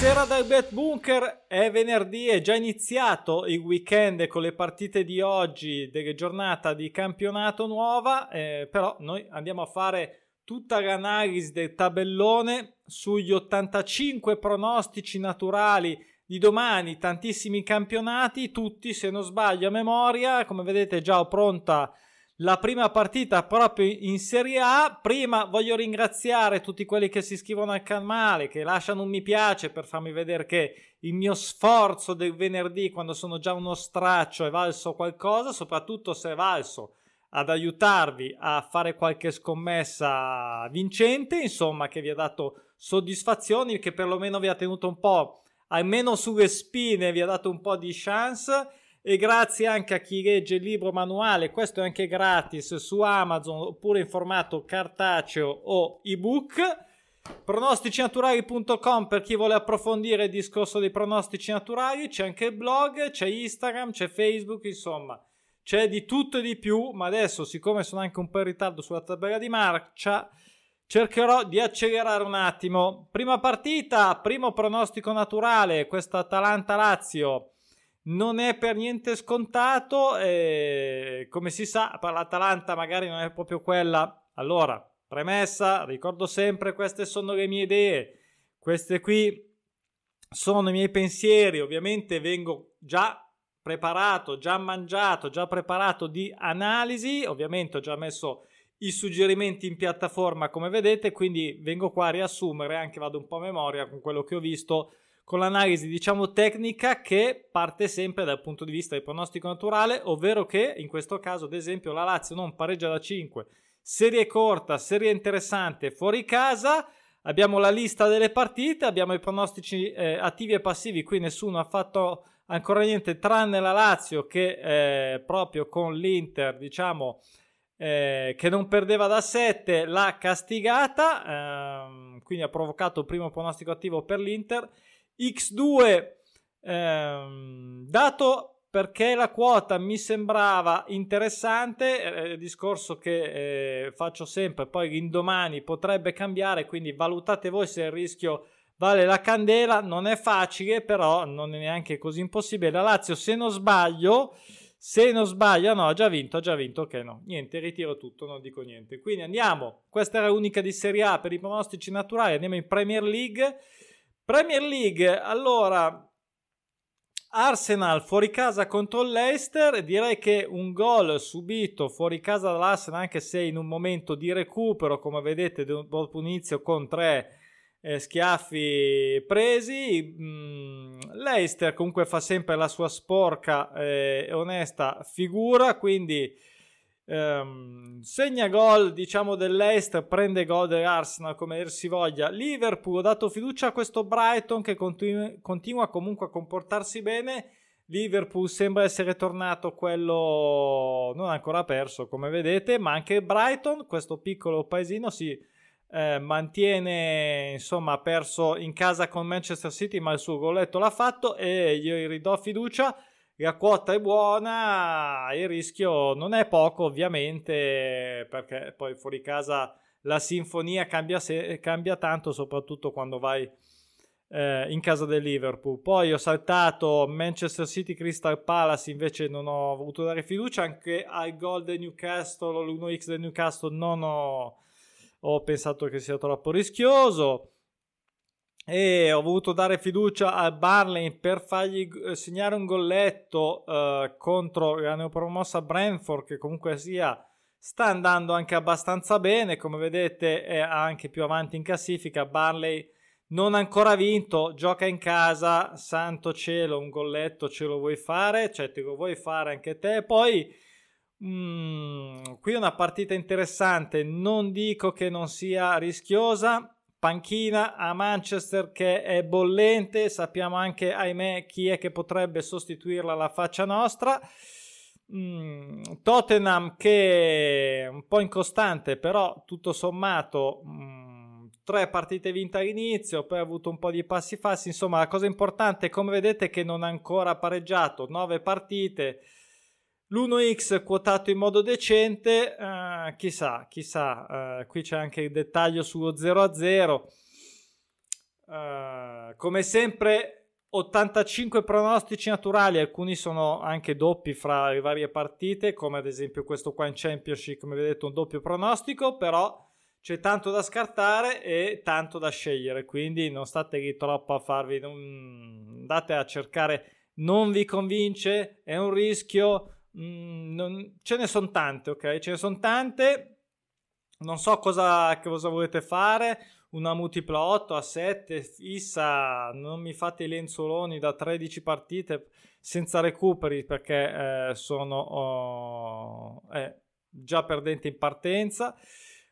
Buonasera dal Bet Bunker, è venerdì, è già iniziato il weekend con le partite di oggi delle giornata di campionato nuova, eh, però noi andiamo a fare tutta l'analisi del tabellone sugli 85 pronostici naturali di domani, tantissimi campionati, tutti se non sbaglio a memoria, come vedete già ho pronta la prima partita proprio in Serie A. Prima voglio ringraziare tutti quelli che si iscrivono al canale, che lasciano un mi piace per farmi vedere che il mio sforzo del venerdì, quando sono già uno straccio, è valso qualcosa, soprattutto se è valso ad aiutarvi a fare qualche scommessa vincente, insomma, che vi ha dato soddisfazioni, che perlomeno vi ha tenuto un po', almeno sulle spine, vi ha dato un po' di chance e grazie anche a chi legge il libro manuale, questo è anche gratis su Amazon oppure in formato cartaceo o ebook. Pronosticinaturali.com per chi vuole approfondire il discorso dei pronostici naturali, c'è anche il blog, c'è Instagram, c'è Facebook, insomma, c'è di tutto e di più, ma adesso siccome sono anche un po' in ritardo sulla tabella di marcia, cercherò di accelerare un attimo. Prima partita, primo pronostico naturale, questa Atalanta-Lazio non è per niente scontato e come si sa per l'Atalanta magari non è proprio quella. Allora premessa ricordo sempre queste sono le mie idee. Queste qui sono i miei pensieri. Ovviamente vengo già preparato già mangiato già preparato di analisi. Ovviamente ho già messo i suggerimenti in piattaforma come vedete quindi vengo qua a riassumere anche vado un po' a memoria con quello che ho visto con l'analisi diciamo tecnica che parte sempre dal punto di vista del pronostico naturale, ovvero che in questo caso ad esempio la Lazio non pareggia da 5, serie corta, serie interessante fuori casa, abbiamo la lista delle partite, abbiamo i pronostici eh, attivi e passivi, qui nessuno ha fatto ancora niente tranne la Lazio che eh, proprio con l'Inter diciamo eh, che non perdeva da 7 l'ha castigata, ehm, quindi ha provocato il primo pronostico attivo per l'Inter X2 ehm, dato perché la quota mi sembrava interessante, eh, discorso che eh, faccio sempre, poi l'indomani potrebbe cambiare, quindi valutate voi se il rischio vale la candela, non è facile, però non è neanche così impossibile. La Lazio, se non sbaglio, se non sbaglio, no, ha già vinto, ha già vinto, ok, no, niente, ritiro tutto, non dico niente. Quindi andiamo, questa era l'unica di Serie A per i pronostici naturali, andiamo in Premier League. Premier League, allora Arsenal fuori casa contro l'Eister, direi che un gol subito fuori casa dall'Arsenal, anche se in un momento di recupero, come vedete, dopo un inizio con tre eh, schiaffi presi. Mm, L'Eister comunque fa sempre la sua sporca eh, e onesta figura, quindi Um, segna gol diciamo dell'Est, prende gol dell'Arsenal come dir si voglia. Liverpool ha dato fiducia a questo Brighton che continu- continua comunque a comportarsi bene. Liverpool sembra essere tornato quello non ancora perso come vedete, ma anche Brighton, questo piccolo paesino, si eh, mantiene insomma perso in casa con Manchester City, ma il suo goletto l'ha fatto e gli ridò fiducia la quota è buona, il rischio non è poco ovviamente perché poi fuori casa la sinfonia cambia, se, cambia tanto soprattutto quando vai eh, in casa del Liverpool. Poi ho saltato Manchester City Crystal Palace, invece non ho voluto dare fiducia anche al gol del Newcastle o l'1x del Newcastle non ho, ho pensato che sia troppo rischioso e ho voluto dare fiducia a Barley per fargli eh, segnare un golletto uh, contro la neopromossa Brentford che comunque sia sta andando anche abbastanza bene. Come vedete è anche più avanti in classifica. Barley non ha ancora vinto gioca in casa. Santo cielo un golletto ce lo vuoi fare? Cioè te lo vuoi fare anche te? Poi mm, qui una partita interessante. Non dico che non sia rischiosa panchina a Manchester che è bollente, sappiamo anche, ahimè, chi è che potrebbe sostituirla alla faccia nostra. Mm, Tottenham che è un po' incostante, però tutto sommato mm, tre partite vinte all'inizio, poi ha avuto un po' di passi falsi, insomma la cosa importante come vedete è che non ha ancora pareggiato. Nove partite, L'1x quotato in modo decente, uh, chissà, chissà, uh, qui c'è anche il dettaglio sullo 0 a 0. Uh, come sempre 85 pronostici naturali, alcuni sono anche doppi fra le varie partite, come ad esempio questo qua in Championship, come vedete un doppio pronostico, però c'è tanto da scartare e tanto da scegliere, quindi non state lì troppo a farvi, non, andate a cercare, non vi convince, è un rischio, mm, non, ce ne sono tante, ok? Ce ne sono tante, non so cosa, cosa volete fare, una multipla 8 a 7 fissa, non mi fate i lenzoloni da 13 partite senza recuperi perché eh, sono oh, eh, già perdente in partenza.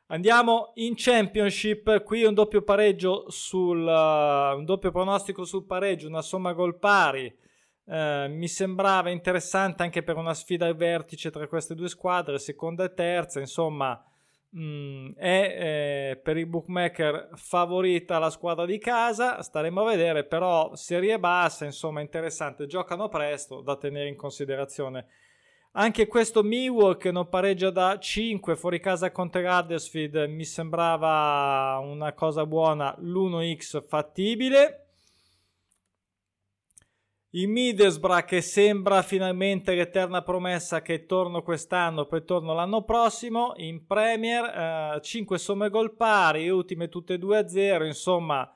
Andiamo in Championship, qui un doppio pareggio sul un doppio pronostico sul pareggio, una somma gol pari. Uh, mi sembrava interessante anche per una sfida al vertice tra queste due squadre, seconda e terza, insomma, Mm, è eh, per i bookmaker favorita la squadra di casa, staremo a vedere, però serie bassa, insomma interessante, giocano presto da tenere in considerazione. Anche questo Milwaukee non pareggia da 5 fuori casa contro Huddersfield mi sembrava una cosa buona, l'1x fattibile. Il Middlesbrough che sembra finalmente l'eterna promessa che torno quest'anno, poi torno l'anno prossimo in Premier, eh, 5 somme gol pari, ultime tutte 2-0, insomma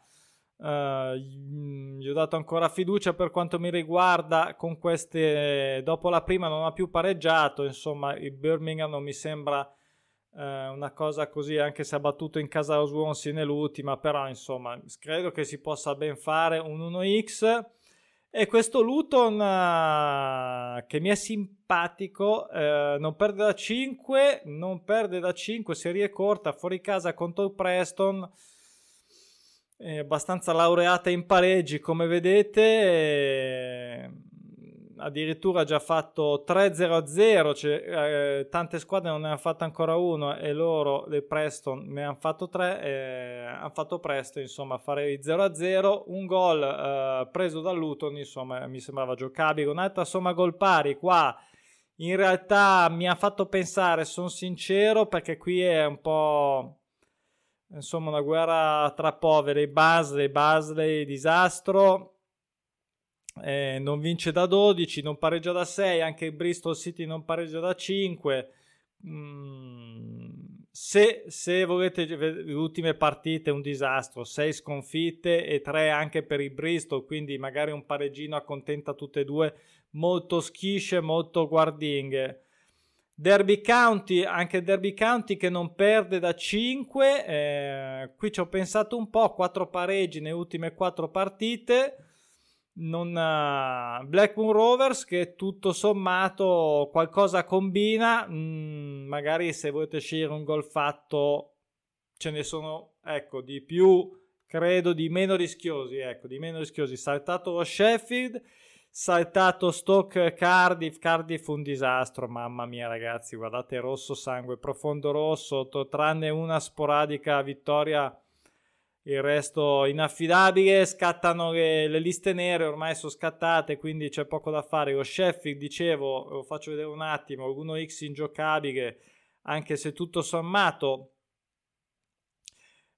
eh, gli ho dato ancora fiducia per quanto mi riguarda con queste, dopo la prima non ha più pareggiato, insomma il Birmingham non mi sembra eh, una cosa così anche se ha battuto in casa lo Swansea nell'ultima, però insomma credo che si possa ben fare un 1x e questo Luton uh, che mi è simpatico, uh, non perde da 5, non perde da 5, serie corta, fuori casa contro il Preston, è abbastanza laureata in pareggi come vedete. E addirittura già fatto 3-0-0, cioè, eh, tante squadre non ne hanno fatto ancora uno e loro, le Preston, ne hanno fatto tre, eh, hanno fatto presto insomma fare il 0-0, un gol eh, preso da Luton, insomma mi sembrava giocabile, un'altra somma gol pari qua. In realtà mi ha fatto pensare, sono sincero, perché qui è un po' insomma una guerra tra poveri, Basley, Basley, disastro eh, non vince da 12, non pareggia da 6, anche il Bristol City non pareggia da 5. Mm, se, se, volete le ultime partite un disastro, 6 sconfitte e 3 anche per il Bristol, quindi magari un pareggino accontenta tutte e due, molto schisce, molto guardinghe. Derby County, anche Derby County che non perde da 5, eh, qui ci ho pensato un po', 4 pareggi nelle ultime 4 partite non, uh, Blackburn Rovers che tutto sommato qualcosa combina, mm, magari se volete scegliere un gol fatto ce ne sono ecco di più, credo di meno rischiosi, ecco, di meno rischiosi. Saltato lo Sheffield, saltato Stoke Cardiff, Cardiff un disastro, mamma mia ragazzi, guardate rosso sangue, profondo rosso, tranne una sporadica vittoria il resto inaffidabile, scattano le, le, liste nere, ormai sono scattate, quindi c'è poco da fare. Lo Sheffield, dicevo, lo faccio vedere un attimo, 1x ingiocabile, anche se tutto sommato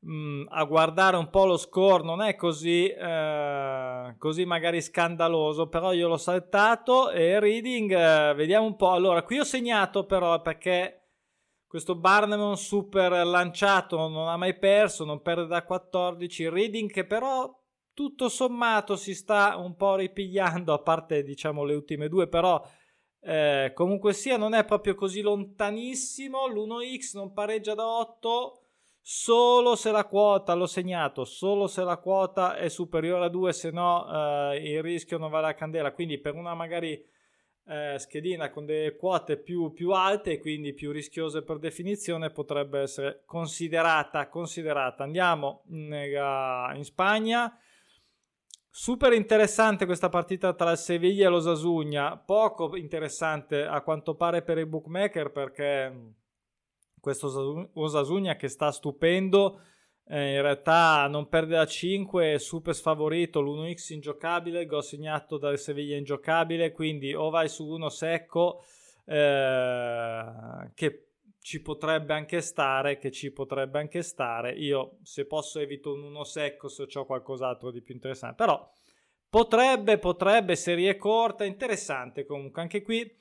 mh, mm, a guardare un po' lo score non è così, eh, così magari scandaloso, però io l'ho saltato e Reading, eh, vediamo un po'. Allora, qui ho segnato però perché questo Barnemon super lanciato non ha mai perso, non perde da 14. Reading che però tutto sommato si sta un po' ripigliando, a parte diciamo le ultime due, però eh, comunque sia non è proprio così lontanissimo. L'1x non pareggia da 8 solo se la quota, l'ho segnato, solo se la quota è superiore a 2, se no eh, il rischio non vale la candela. Quindi per una magari eh, schedina con delle quote più, più, alte e quindi più rischiose per definizione potrebbe essere considerata. considerata. Andiamo nella, in Spagna. Super interessante questa partita tra il Sevilla e lo Sasugna, poco interessante a quanto pare per i bookmaker perché questo Osasugna che sta stupendo eh, in realtà non perde da 5, super sfavorito, l'1x ingiocabile, gol segnato dal Seviglia ingiocabile, quindi o vai su uno secco eh, che ci potrebbe anche stare, che ci potrebbe anche stare. Io se posso evito un uno secco se ho qualcos'altro di più interessante, però potrebbe, potrebbe, serie corta, interessante comunque anche qui.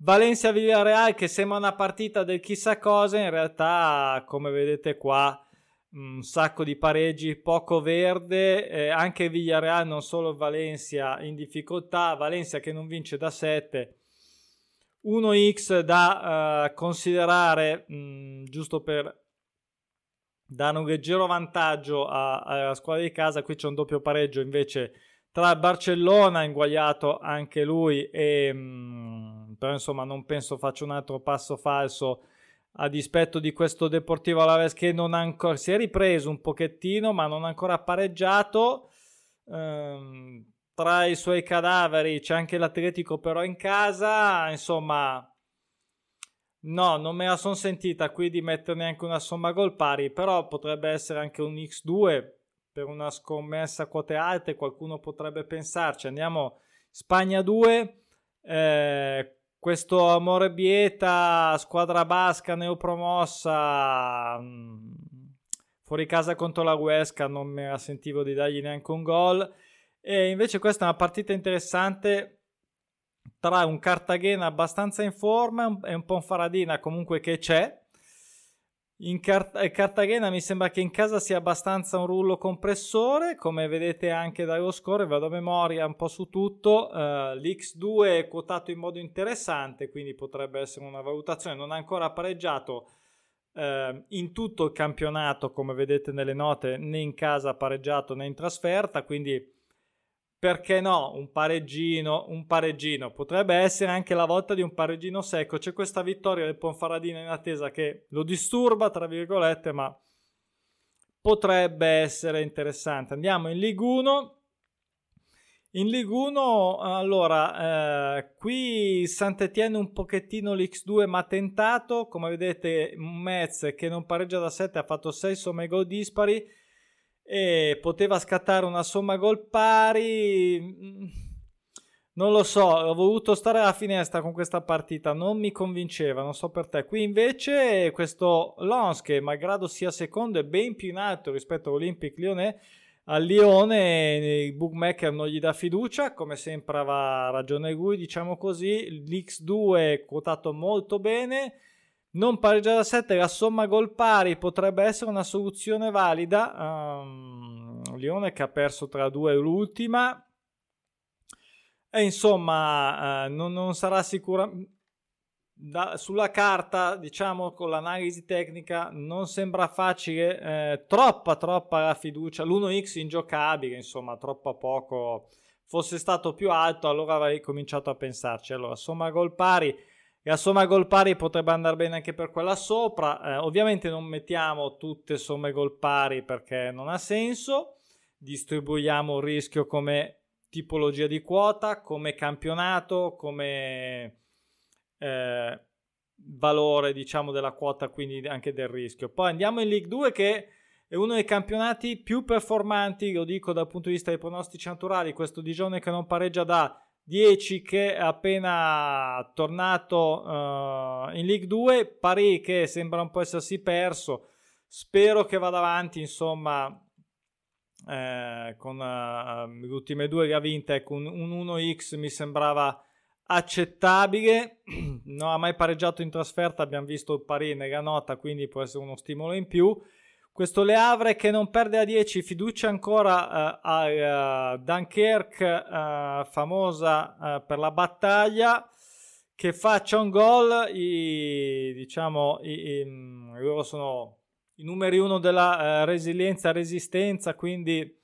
Valencia Villarreal che sembra una partita del chissà cosa, in realtà come vedete qua un sacco di pareggi, poco verde, eh, anche Villarreal, non solo Valencia in difficoltà, Valencia che non vince da 7, 1x da uh, considerare mh, mm, giusto per dare un leggero vantaggio alla squadra di casa, qui c'è un doppio pareggio invece tra Barcellona inguagliato anche lui e mh, mm, però insomma non penso faccia un altro passo falso a dispetto di questo Deportivo Alaves che non ha ancora si è ripreso un pochettino ma non ha ancora pareggiato ehm, tra i suoi cadaveri c'è anche l'Atletico però in casa insomma no non me la sono sentita qui di mettere neanche una somma gol pari però potrebbe essere anche un X2 per una scommessa a quote alte qualcuno potrebbe pensarci. Andiamo Spagna 2 eh, questo Amore Bieta, squadra basca neopromossa, mm, fuori casa contro la Huesca, non me la sentivo di dargli neanche un gol. E invece questa è una partita interessante tra un Cartagena abbastanza in forma e un Ponfaradina comunque che c'è in Cart- eh, Cartagena mi sembra che in casa sia abbastanza un rullo compressore, come vedete anche dallo score, vado a memoria un po' su tutto. Uh, L'X2 è quotato in modo interessante, quindi potrebbe essere una valutazione. Non ha ancora pareggiato uh, in tutto il campionato, come vedete nelle note, né in casa pareggiato né in trasferta, quindi perché no, un pareggino, un pareggino. Potrebbe essere anche la volta di un pareggino secco. C'è questa vittoria del Ponfaradina in attesa che lo disturba, tra virgolette, ma potrebbe essere interessante. Andiamo in Ligue 1. In Ligue 1, allora, eh, qui Sant'Etienne un pochettino l'X2 ma tentato, come vedete Metz che non pareggia da 7 ha fatto 6 somme gol dispari, e poteva scattare una somma gol pari. Mm, non lo so, ho voluto stare alla finestra con questa partita, non mi convinceva, non so per te. Qui invece questo Lons, che malgrado sia secondo, è ben più in alto rispetto all'Olympic Lyonnais, al Lione il bookmaker non gli dà fiducia, come sempre aveva ragione lui, diciamo così. L'X2 è quotato molto bene non pareggia da 7, la somma gol pari potrebbe essere una soluzione valida. Um, Lione che ha perso tra due l'ultima. E insomma, uh, non, non, sarà sicuramente. sulla carta, diciamo con l'analisi tecnica, non sembra facile. Eh, troppa, troppa la fiducia. L'1x ingiocabile, insomma, troppo poco. Fosse stato più alto, allora avrei cominciato a pensarci. Allora, somma gol pari la somma gol pari potrebbe andare bene anche per quella sopra. Eh, ovviamente non mettiamo tutte somme gol pari perché non ha senso. Distribuiamo il rischio come tipologia di quota, come campionato, come eh, valore diciamo della quota, quindi anche del rischio. Poi andiamo in League 2 che è uno dei campionati più performanti, lo dico dal punto di vista dei pronostici naturali, questo Digione che non pareggia da 10 che è appena tornato uh, in League 2, Paris che sembra un po' essersi perso, spero che vada avanti insomma eh, con uh, le ultime due che ha vinto, ecco un, un 1x mi sembrava accettabile, non ha mai pareggiato in trasferta, abbiamo visto il Paris nella nota, quindi può essere uno stimolo in più. Questo Le Havre che non perde a 10, fiducia ancora uh, a uh, Dunkerque, uh, famosa per la battaglia, che faccia un gol. I, diciamo, i, i, mm, loro sono i numeri uno della resilienza, resistenza, quindi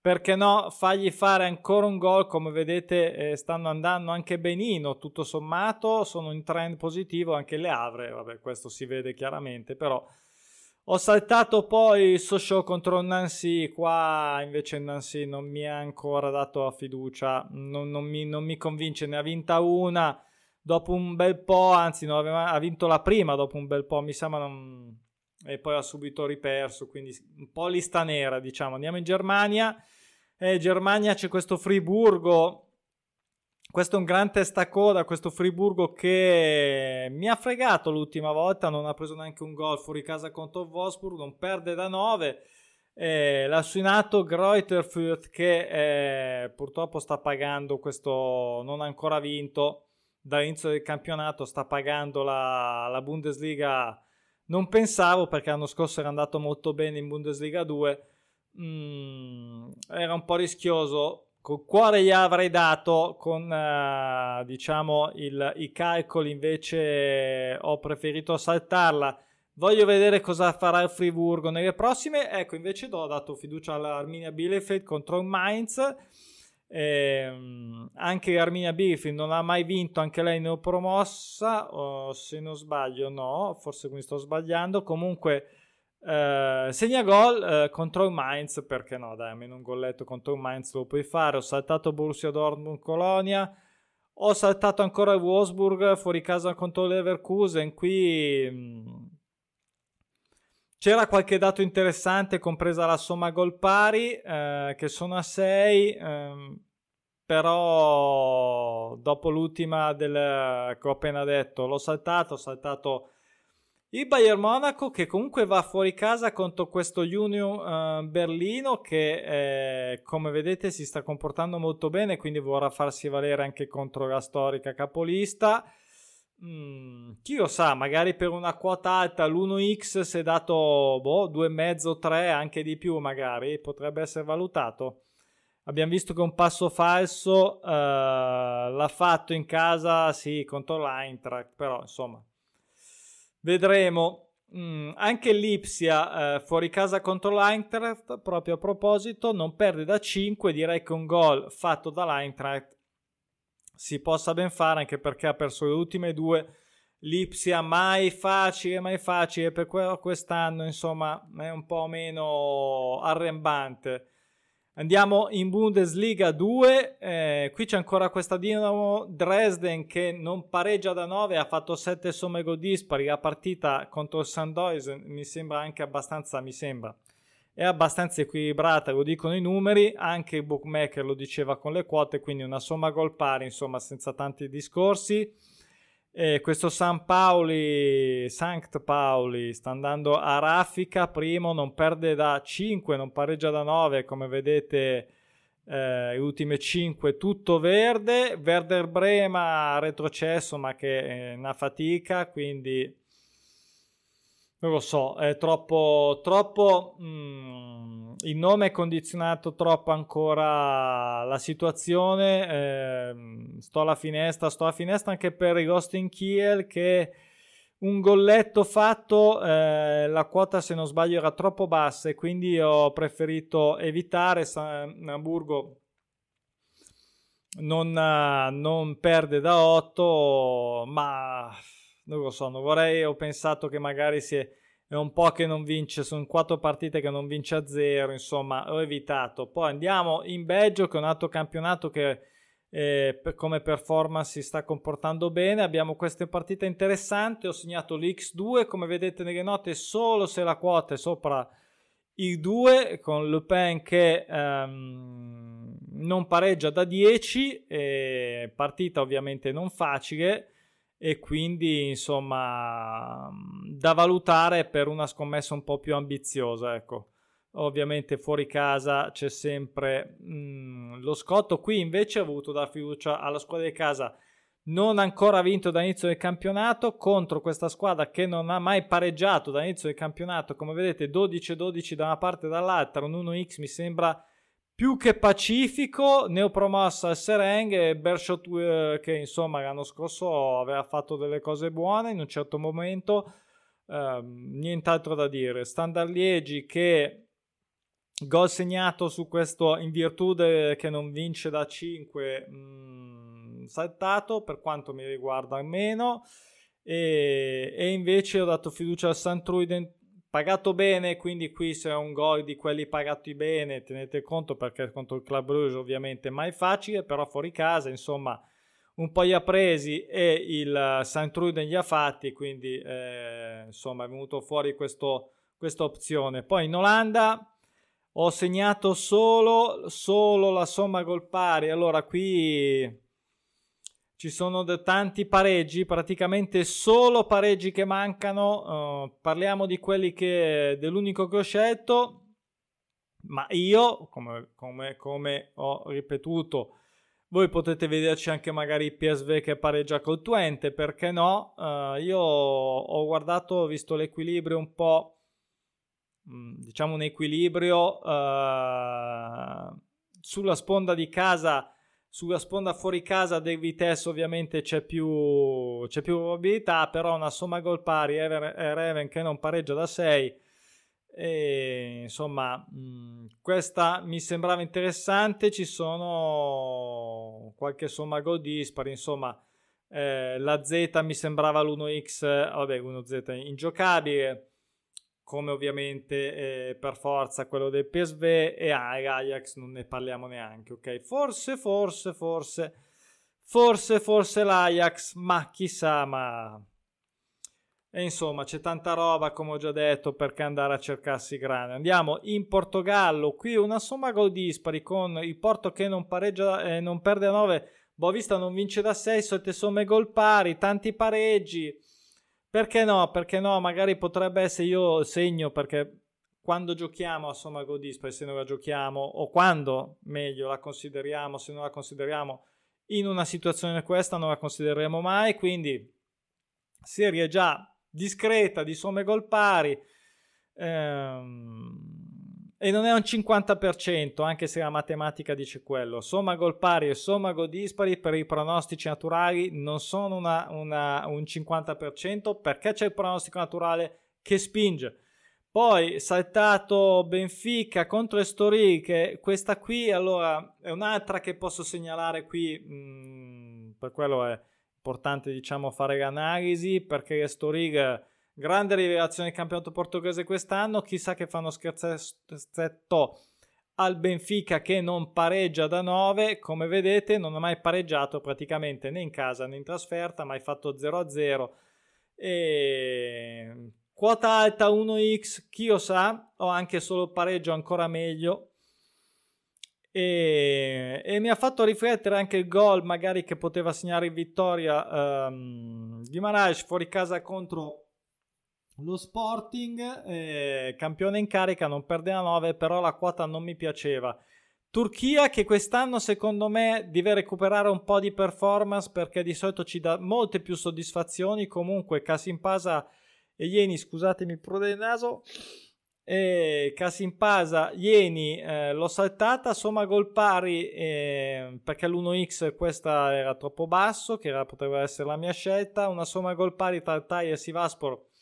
perché no, fagli fare ancora un gol. Come vedete, eh, stanno andando anche benino, tutto sommato, sono in trend positivo anche Le Havre. Vabbè, questo si vede chiaramente, però ho saltato poi Sochaux contro Nancy, qua invece Nancy non mi ha ancora dato la fiducia, non, non, mi, non mi, convince, ne ha vinta una dopo un bel po', anzi no, aveva, ha vinto la prima dopo un bel po', mi sembra non... e poi ha subito riperso, quindi un po' lista nera diciamo. Andiamo in Germania, eh, Germania c'è questo Friburgo questo è un gran testacoda, questo Friburgo che mi ha fregato l'ultima volta, non ha preso neanche un gol fuori casa contro Wolfsburg, non perde da 9. Eh, l'ha suinato Greuterfurt che eh, purtroppo sta pagando questo, non ancora vinto dall'inizio del campionato, sta pagando la, la Bundesliga. Non pensavo perché l'anno scorso era andato molto bene in Bundesliga 2. Mm, era un po' rischioso col cuore gli avrei dato, con uh, diciamo il, i calcoli invece ho preferito saltarla. Voglio vedere cosa farà il Friburgo nelle prossime. Ecco, invece ho dato fiducia all'Arminia Bielefeld contro il Mainz. Eh, anche l'Arminia Bielefeld non ha mai vinto, anche lei neopromossa, o se non sbaglio no, forse mi sto sbagliando. Comunque Uh, segna gol uh, contro il Mainz, perché no, dai, almeno un golletto contro il Mainz lo puoi fare. Ho saltato Borussia Dortmund Colonia, ho saltato ancora il Wolfsburg fuori casa contro l'Everkusen. Qui mm, c'era qualche dato interessante, compresa la somma gol pari, uh, che sono a 6. Um, ehm, però dopo l'ultima del, che ho appena detto l'ho saltato, ho saltato il Bayern Monaco che comunque va fuori casa contro questo Union uh, Berlino che eh, come vedete si sta comportando molto bene quindi vorrà farsi valere anche contro la storica capolista. Mm, chi lo sa, magari per una quota alta l'1x si è dato boh, 2,5 3 anche di più magari potrebbe essere valutato. Abbiamo visto che un passo falso uh, l'ha fatto in casa sì contro l'Eintracht però insomma Vedremo. Mm, anche l'Ipsia eh, fuori casa contro l'Eintracht, proprio a proposito, non perde da 5. Direi che un gol fatto dall'Eintracht si possa ben fare, anche perché ha perso le ultime due. L'Ipsia mai facile, mai facile per quest'anno, insomma, è un po' meno arrembante. Andiamo in Bundesliga 2, eh, qui c'è ancora questa Dinamo Dresden che non pareggia da 9, ha fatto 7 somme gol dispari, la partita contro il Sandoisen mi sembra anche abbastanza, mi sembra, è abbastanza equilibrata, lo dicono i numeri, anche il bookmaker lo diceva con le quote, quindi una somma gol pari, insomma senza tanti discorsi. E questo San Paoli, Sankt Pauli, sta andando a raffica, primo, non perde da 5, non pareggia da 9, come vedete eh, le ultime 5 tutto verde, Werder Brema retrocesso ma che è una fatica, quindi non lo so, è troppo, troppo mh, mm, il nome è condizionato troppo ancora la situazione. Eh, sto alla finestra, sto alla finestra anche per i Ghost in Kiel che un golletto fatto, eh, la quota se non sbaglio era troppo bassa e quindi ho preferito evitare San Hamburgo non, non perde da 8 ma non lo so, non vorrei, ho pensato che magari si è, è un po' che non vince, sono quattro partite che non vince a zero, insomma, ho evitato. Poi andiamo in Belgio, che è un altro campionato che eh, come performance si sta comportando bene. Abbiamo queste partite interessanti, ho segnato l'X2, come vedete nelle note, solo se la quota è sopra il 2, con Le Pen che... Um, non pareggia da 10, eh, partita ovviamente non facile, e quindi insomma da valutare per una scommessa un po' più ambiziosa ecco. Ovviamente fuori casa c'è sempre mh, lo scotto. Qui invece ho avuto da fiducia alla squadra di casa. Non ancora vinto dall'inizio del campionato contro questa squadra che non ha mai pareggiato dall'inizio del campionato. Come vedete 12-12 da una parte e dall'altra un 1x mi sembra più che pacifico, neopromossa al Sereng Bershot eh, che insomma l'anno scorso aveva fatto delle cose buone in un certo momento, eh, nient'altro da dire. Standard Liegi che gol segnato su questo in virtù che non vince da 5 mh, mm, saltato per quanto mi riguarda almeno e, e invece ho dato fiducia al Santruiden pagato bene, quindi qui se è un gol di quelli pagati bene, tenete conto perché contro il Club Rouge ovviamente mai facile, però fuori casa, insomma, un po' li ha presi e il Saint-Truden gli ha fatti, quindi eh, insomma è venuto fuori questo, questa opzione. Poi in Olanda ho segnato solo, solo la somma gol pari, allora qui ci sono tanti pareggi, praticamente solo pareggi che mancano. Uh, parliamo di quelli che dell'unico che ho scelto, ma io, come, come, come ho ripetuto, voi potete vederci anche magari PSV che pareggia col Twente, perché no? Uh, io ho guardato, ho visto l'equilibrio un po', mm, diciamo un equilibrio uh, sulla sponda di casa sulla sponda fuori casa del Vitesse ovviamente c'è più, c'è più probabilità, però una somma gol pari e Reven che non pareggia da 6 e insomma mh, questa mi sembrava interessante ci sono qualche somma gol dispari insomma eh, la Z mi sembrava l'1x vabbè 1Z ingiocabile come ovviamente eh, per forza quello del PSV e Ajax non ne parliamo neanche, ok? Forse, forse, forse, forse, forse l'Ajax, ma chissà, ma... E insomma, c'è tanta roba, come ho già detto, perché andare a cercarsi grande. Andiamo in Portogallo, qui una somma gol dispari con il Porto che non pareggia, eh, non perde a 9, Bovista non vince da 6, sette somme gol pari, tanti pareggi perché no? Perché no? Magari potrebbe essere io segno perché quando giochiamo a Somma Go Display, se non la giochiamo, o quando meglio la consideriamo, se non la consideriamo in una situazione questa, non la considereremo mai. Quindi, serie già discreta di somme gol pari. Ehm, e non è un 50%, anche se la matematica dice quello. Somma gol pari e somma gol dispari per i pronostici naturali non sono una, una, un 50% perché c'è il pronostico naturale che spinge. Poi saltato Benfica contro Estoril, che questa qui allora è un'altra che posso segnalare qui, mh, mm, per quello è importante diciamo fare l'analisi perché Estoril Grande rivelazione del campionato portoghese quest'anno, chissà che fanno scherzetto al Benfica che non pareggia da 9, come vedete non ha mai pareggiato praticamente né in casa né in trasferta, mai fatto 0-0 e quota alta 1x, chi lo sa, o anche solo pareggio ancora meglio. E, e, mi ha fatto riflettere anche il gol magari che poteva segnare in vittoria um, di Maraj fuori casa contro lo Sporting, eh, campione in carica, non perdeva 9, però la quota non mi piaceva. Turchia che quest'anno secondo me deve recuperare un po' di performance perché di solito ci dà molte più soddisfazioni. Comunque Casimpasa e Ieni, scusatemi pure il naso, e Casimpasa, Ieni eh, l'ho saltata, somma gol pari eh, perché l'1x questa era troppo basso, che era, poteva essere la mia scelta, una somma gol pari tra Altai e Sivaspor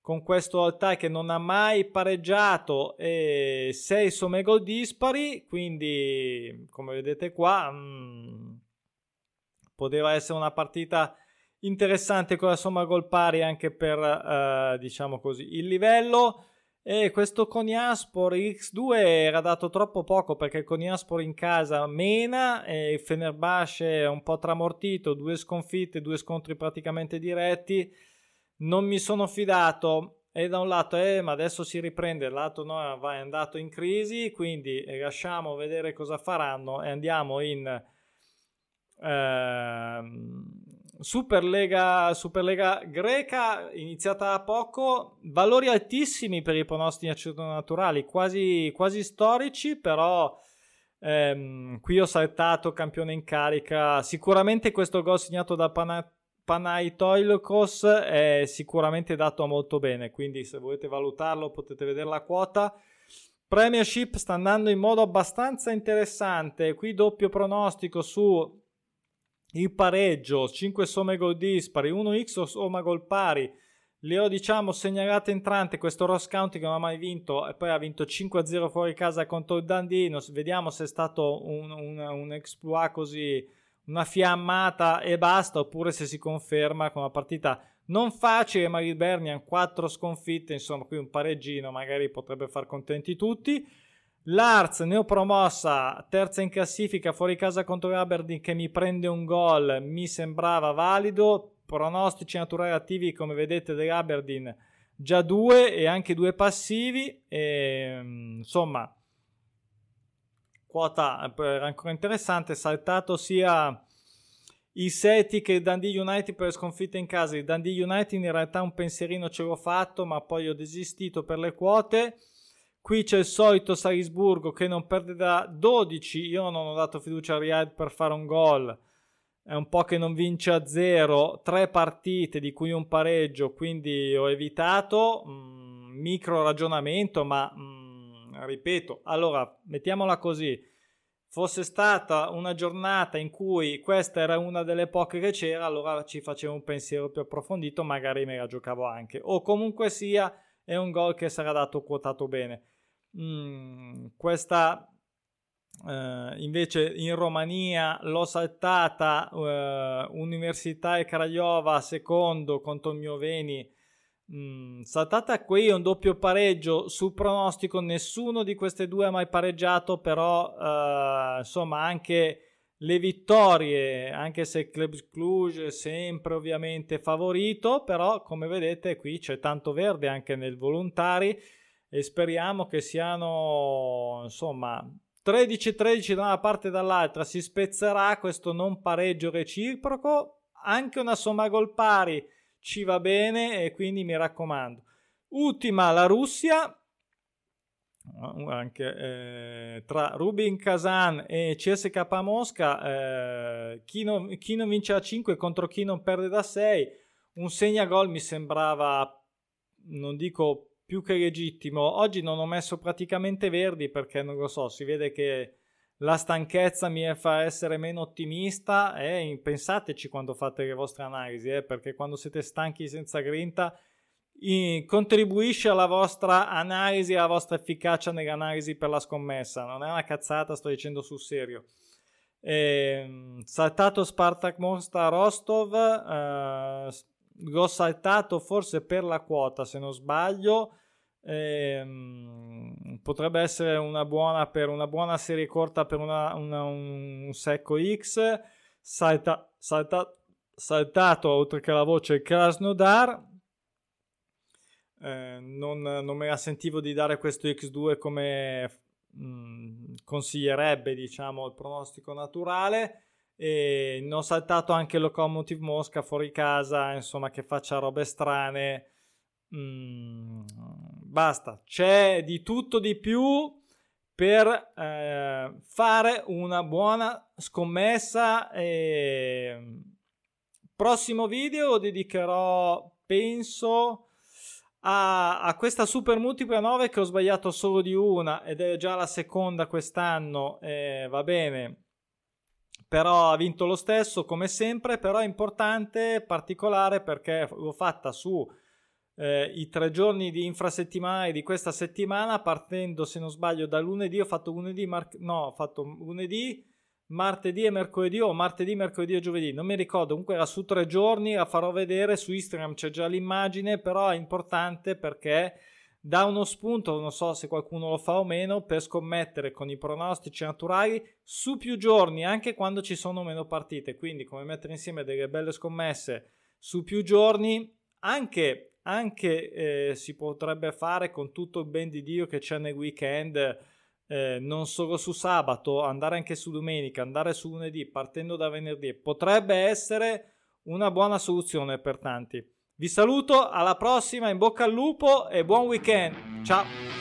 con questo Altai che non ha mai pareggiato e 6 somme gol dispari, quindi come vedete qua mh, mm, poteva essere una partita interessante con la somma gol pari anche per uh, diciamo così il livello. E questo Coniaspor X2 era dato troppo poco perché Coniaspor in casa mena e il Fenerbahce un po' tramortito, due sconfitte, due scontri praticamente diretti non mi sono fidato. E da un lato eh, ma adesso si riprende, dall'altro no, va, è andato in crisi, quindi lasciamo vedere cosa faranno e andiamo in eh, Superlega, Superlega greca, iniziata da poco, valori altissimi per i pronostici naturali, quasi, quasi storici, però ehm, qui ho saltato campione in carica, sicuramente questo gol segnato da Panat Panaitoilkos è sicuramente dato molto bene, quindi se volete valutarlo potete vedere la quota. Premiership sta andando in modo abbastanza interessante, qui doppio pronostico su il pareggio, 5 somme gol dispari, 1x o somma gol pari. Le ho diciamo segnalate entrante questo Ross County che non ha mai vinto e poi ha vinto 5-0 fuori casa contro il Dandino. Vediamo se è stato un, un, un exploit così una fiammata e basta, oppure se si conferma con una partita non facile, ma il Bernian 4 sconfitte, insomma qui un pareggino magari potrebbe far contenti tutti. L'Arts neopromossa, terza in classifica, fuori casa contro l'Aberdeen che mi prende un gol, mi sembrava valido. Pronostici naturali attivi, come vedete, dell'Aberdeen già due e anche due passivi. E, insomma, quota era ancora interessante, saltato sia i Celtic e Dundee United per sconfitte in casa. Il Dundee United in realtà un pensierino ce l'ho fatto, ma poi ho desistito per le quote. Qui c'è il solito Salisburgo che non perde da 12. Io non ho dato fiducia a Riyadh per fare un gol. È un po' che non vince a zero. Tre partite, di cui un pareggio, quindi ho evitato. Mm, micro ragionamento, ma mm, ripeto. Allora, mettiamola così fosse stata una giornata in cui questa era una delle poche che c'era, allora ci facevo un pensiero più approfondito, magari me la giocavo anche. O comunque sia, è un gol che sarà dato quotato bene. Mm, questa eh, invece in Romania l'ho saltata eh, Università e Craiova secondo contro mio Veni Mm, saltata qui un doppio pareggio sul pronostico, nessuno di queste due ha mai pareggiato, però uh, insomma anche le vittorie, anche se Club Cluj è sempre ovviamente favorito, però come vedete qui c'è tanto verde anche nel volontari e speriamo che siano insomma 13-13 da una parte e dall'altra, si spezzerà questo non pareggio reciproco, anche una somma gol pari ci va bene e quindi mi raccomando. Ultima la Russia, anche eh, tra Rubin Kazan e CSK Mosca, eh, chi, non, chi, non, vince a 5 contro chi non perde da 6, un segnagol mi sembrava, non dico più che legittimo. Oggi non ho messo praticamente verdi perché non lo so, si vede che la stanchezza mi fa essere meno ottimista e pensateci quando fate le vostre analisi, eh, perché quando siete stanchi senza grinta in, contribuisce alla vostra analisi, alla vostra efficacia nell'analisi per la scommessa. Non è una cazzata, sto dicendo sul serio. Eh, saltato Spartak Mostra Rostov, eh, l'ho saltato forse per la quota se non sbaglio Ehm, potrebbe essere una buona per una buona serie corta per una, una, un secco X. Salta, salta, saltato oltre che la voce Krasnodar. Eh, non, non, me la sentivo di dare questo X2 come mh, mm, consiglierebbe diciamo il pronostico naturale e ne ho saltato anche Locomotive Mosca fuori casa insomma che faccia robe strane mm, basta, c'è di tutto di più per eh, fare una buona scommessa. E... Prossimo video dedicherò, penso, a, a, questa super multipla 9 che ho sbagliato solo di una ed è già la seconda quest'anno. Eh, va bene, però ha vinto lo stesso come sempre. Però è importante, particolare perché l'ho fatta su eh, i tre giorni di infrasettimanale di questa settimana, partendo se non sbaglio da lunedì, ho fatto lunedì, mar- no, ho fatto lunedì, martedì e mercoledì o martedì, mercoledì e giovedì, non mi ricordo, comunque era su tre giorni, la farò vedere, su Instagram c'è già l'immagine, però è importante perché dà uno spunto, non so se qualcuno lo fa o meno, per scommettere con i pronostici naturali su più giorni, anche quando ci sono meno partite, quindi come mettere insieme delle belle scommesse su più giorni, anche anche eh, si potrebbe fare con tutto il ben di Dio che c'è nel weekend, eh, non solo su sabato, andare anche su domenica, andare su lunedì, partendo da venerdì, potrebbe essere una buona soluzione per tanti. Vi saluto, alla prossima, in bocca al lupo e buon weekend. Ciao!